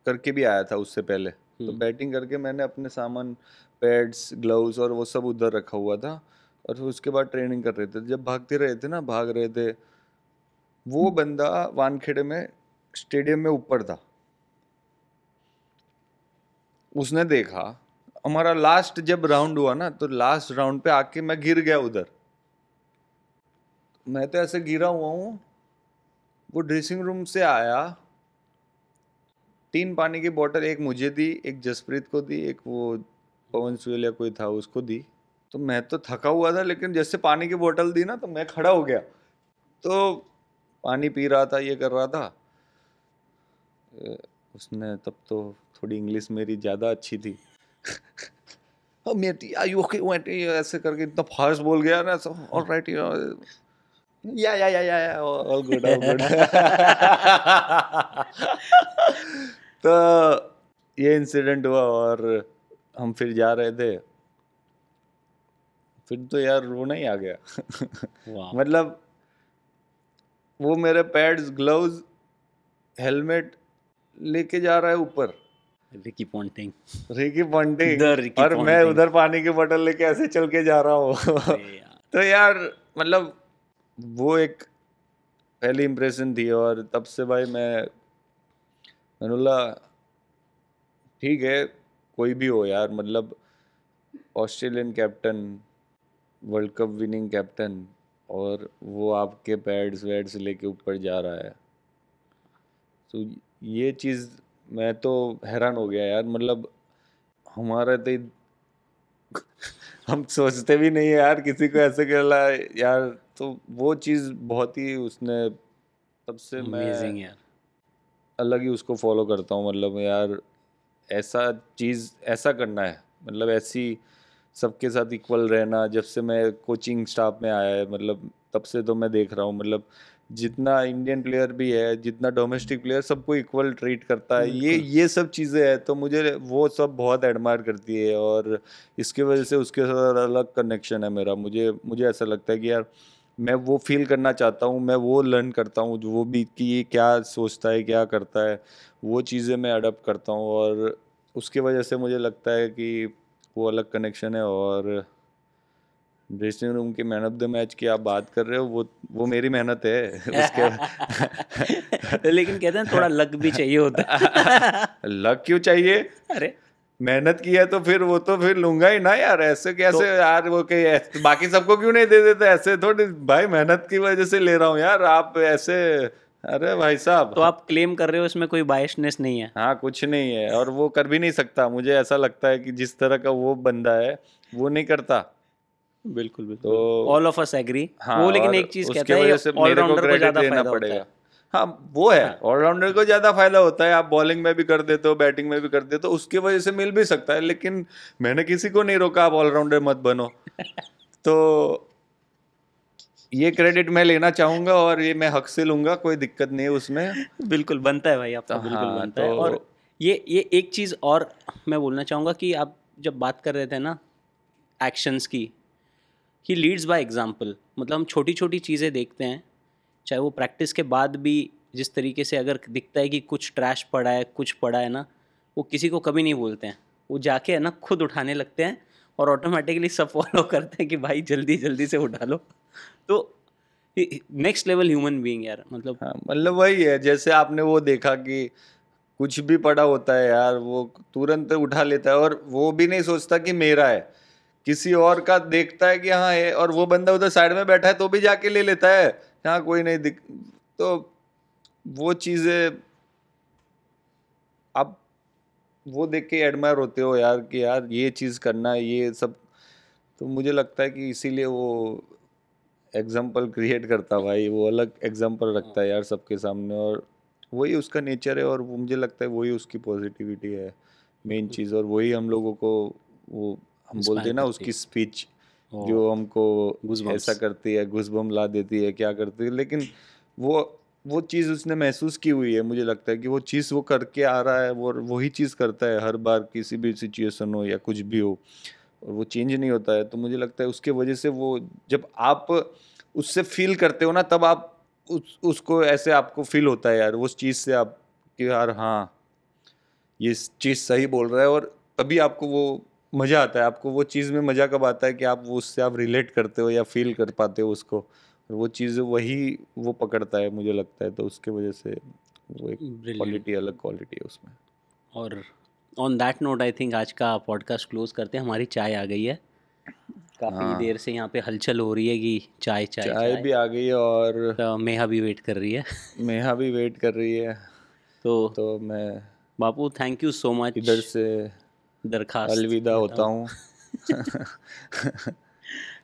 करके भी आया था उससे पहले। तो हम्म। बैटिंग करके मैंने अपने सामान पैड्स ग्लव्स और वो सब उधर रखा हुआ था और फिर उसके बाद ट्रेनिंग कर रहे थे। जब भागते रहे थे ना भाग रहे थे वो बंदा वानखेड़े में स्टेडियम में ऊपर था। उसने देखा हमारा लास्ट जब राउंड हुआ ना तो लास्ट राउंड पे आके मैं गिर गया उधर। मैं तो ऐसे गिरा हुआ हूँ वो ड्रेसिंग रूम से आया तीन पानी की बोतल एक मुझे दी एक जसप्रीत को दी एक वो पवन सुयल या कोई था उसको दी। तो मैं तो थका हुआ था लेकिन जैसे पानी की बोतल दी ना तो मैं खड़ा हो गया। तो पानी पी रहा था ये कर रहा था। उसने तब तो थोड़ी इंग्लिश मेरी ज़्यादा अच्छी थी। mate are you ऐसे करके इतना फास्ट बोल गया ना so all right you know yeah yeah yeah yeah yeah all तो ये इंसिडेंट हुआ और हम फिर जा रहे थे। फिर तो यार रोना ही आ गया। मतलब वो मेरे पैड्स ग्लव्स हेलमेट लेके जा रहा है ऊपर। रिकी पॉन्टिंग रिकी पॉन्टिंग और मैं उधर पानी की बोतल लेके ऐसे चल के जा रहा हूँ। तो यार मतलब वो एक पहली इम्प्रेशन थी और तब से भाई मैं मैंने बोला ठीक है, कोई भी हो यार मतलब Australian captain, world cup winning captain, और वो आपके पैड्स वैड्स लेके ऊपर जा रहा है। तो ये चीज़ मैं तो हैरान हो गया यार मतलब हमारा तो हम सोचते भी नहीं है यार, किसी को ऐसे कहला यार तो वो चीज़ बहुत ही उसने, तब से मैं यार। अलग ही उसको फॉलो करता हूँ मतलब यार ऐसा चीज़ ऐसा करना है मतलब ऐसी सबके साथ इक्वल रहना जब से मैं कोचिंग स्टाफ में आया है मतलब तब से तो मैं देख रहा हूँ मतलब जितना इंडियन प्लेयर भी है जितना डोमेस्टिक प्लेयर सबको इक्वल ट्रीट करता है ये ये सब चीज़ें हैं तो मुझे वो सब बहुत एडमायर करती है और इसके वजह से उसके साथ अलग कनेक्शन है मेरा मुझे मुझे ऐसा लगता है कि यार मैं वो फील करना चाहता हूँ मैं वो लर्न करता हूँ वो भी कि ये क्या सोचता है क्या करता है वो चीज़ें मैं अडप्ट करता हूँ और उसकी वजह से मुझे लगता है कि वो अलग कनेक्शन है और ड्रेसिंग रूम के मैन ऑफ़ द मैच की आप बात कर रहे हो वो वो मेरी मेहनत है। उसके लेकिन कहते हैं थोड़ा लक भी चाहिए होता लक क्यों चाहिए? अरे। मेहनत की है तो फिर वो तो फिर लूँगा ही ना यार ऐसे कैसे तो- यार वो के बाकी सबको क्यों नहीं दे देते? ऐसे थोड़ी भाई मेहनत की वजह से ले रहा हूँ यार आप ऐसे अरे भाई साहब। तो आप क्लेम कर रहे हो इसमें कोई बायसनेस नहीं है। हाँ कुछ नहीं है और वो कर भी नहीं सकता। मुझे ऐसा लगता है कि जिस तरह का वो बंदा है वो नहीं करता। बिल्कुल बिल्कुल। ऑल ऑफ़ अस एग्री वो लेकिन एक चीज़ कहता है ऑलराउंडर को ज़्यादा फ़ायदा पड़ेगा। है हाँ वो है। ऑलराउंडर को ज़्यादा फ़ायदा होता है। आप बॉलिंग में भी कर देते हो बैटिंग में भी कर देते हो उसकी वजह से मिल भी सकता है लेकिन मैंने किसी को नहीं रोका आप ऑलराउंडर मत बनो। तो ये क्रेडिट मैं लेना चाहूँगा और ये मैं हक से लूँगा कोई दिक्कत नहीं है उसमें। बिल्कुल बनता है भाई आपका तो बिल्कुल हाँ, बनता है। तो- और ये ये एक चीज़ और मैं बोलना चाहूँगा कि आप जब बात कर रहे थे ना एक्शंस की ही लीड्स बाय एग्ज़ाम्पल मतलब हम छोटी छोटी चीज़ें देखते हैं चाहे वो प्रैक्टिस के बाद भी जिस तरीके से अगर दिखता है कि कुछ ट्रैश पड़ा है, कुछ पड़ा है ना, वो किसी को कभी नहीं बोलते हैं। वो जाके है ना, खुद उठाने लगते हैं और ऑटोमेटिकली सब फॉलो करते हैं कि भाई जल्दी जल्दी से उठा लो। तो नेक्स्ट लेवल ह्यूमन बीइंग यार मतलब हाँ मतलब वही है, जैसे आपने वो देखा कि कुछ भी पड़ा होता है यार, वो तुरंत उठा लेता है और वो भी नहीं सोचता कि मेरा है। किसी और का देखता है कि हाँ है और वो बंदा उधर साइड में बैठा है तो भी जाके ले लेता है। हाँ कोई नहीं दिख तो वो चीज़ें आप वो देख के एडमायर होते हो यार कि यार ये चीज़ करना है ये सब। तो मुझे लगता है कि इसीलिए वो एग्ज़ाम्पल क्रिएट करता भाई वो अलग एग्ज़ाम्पल रखता है यार सबके सामने और वही उसका नेचर है और मुझे लगता है वही उसकी पॉजिटिविटी है मेन चीज़ और वही हम लोगों को वो हम बोलते हैं ना उसकी स्पीच जो हमको. ऐसा करती है घुसबम ला देती है क्या करती है लेकिन वो वो चीज़ उसने महसूस की हुई है मुझे लगता है कि वो चीज़ वो करके आ रहा है वो वही चीज़ करता है हर बार किसी भी सिचुएशन हो या कुछ भी हो और वो चेंज नहीं होता है तो मुझे लगता है उसके वजह से वो जब आप उससे फील करते हो ना तब आप उस उसको ऐसे आपको फील होता है यार उस चीज़ से आप कि यार हाँ ये चीज़ सही बोल रहा है और तभी आपको वो मज़ा आता है। आपको वो चीज़ में मज़ा कब आता है कि आप वो उससे आप रिलेट करते हो या फील कर पाते हो उसको? और वो चीज़ वही वो पकड़ता है मुझे लगता है तो उसके वजह से वो एक क्वालिटी अलग क्वालिटी है उसमें। और on that note I think आज का पॉडकास्ट क्लोज करते हैं। हमारी चाय आ गई है। काफ़ी हाँ। देर से यहाँ पे हलचल हो रही है कि चाय चाय चाय भी आ गई है और तो मेहा भी वेट कर रही है। मेहा भी वेट कर रही है। तो तो मैं Bapu thank you so much इधर से दरखास्त अलविदा होता हूँ।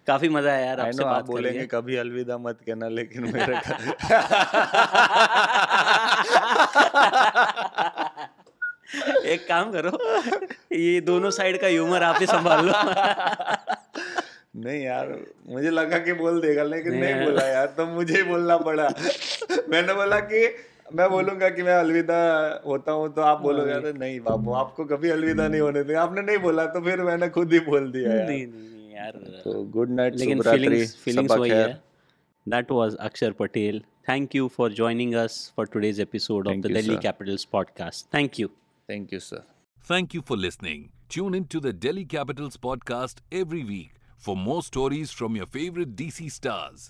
काफ़ी मज़ा आया यार आपसे आप बात बोलेंगे कभी अलविदा मत कहना लेकिन मेरे एक काम करो ये दोनों साइड का ह्यूमर आप ही संभाल लो। नहीं यार मुझे लगा कि बोल देगा लेकिन नहीं नहीं बोला यार तो मुझे ही बोलना पड़ा। मैंने बोला कि मैं बोलूँगा कि मैं अलविदा होता हूँ तो आप बोलोगे हाँ। अरे नहीं बाबू आपको कभी अलविदा नहीं होने देगा। आपने नहीं बोला तो फिर मैंने खुद ही बोल दिया यार। नहीं नहीं यार। तो गुड नाइट लेकिन शुभ फीलिंग्स फीलिंग्स वही है। That was Axar Patel thank you for joining us for today's episode of the Delhi. Capitals podcast thank you thank you sir Thank you for listening. Tune in to the Delhi Capitals podcast every week for more stories from your favorite DC stars.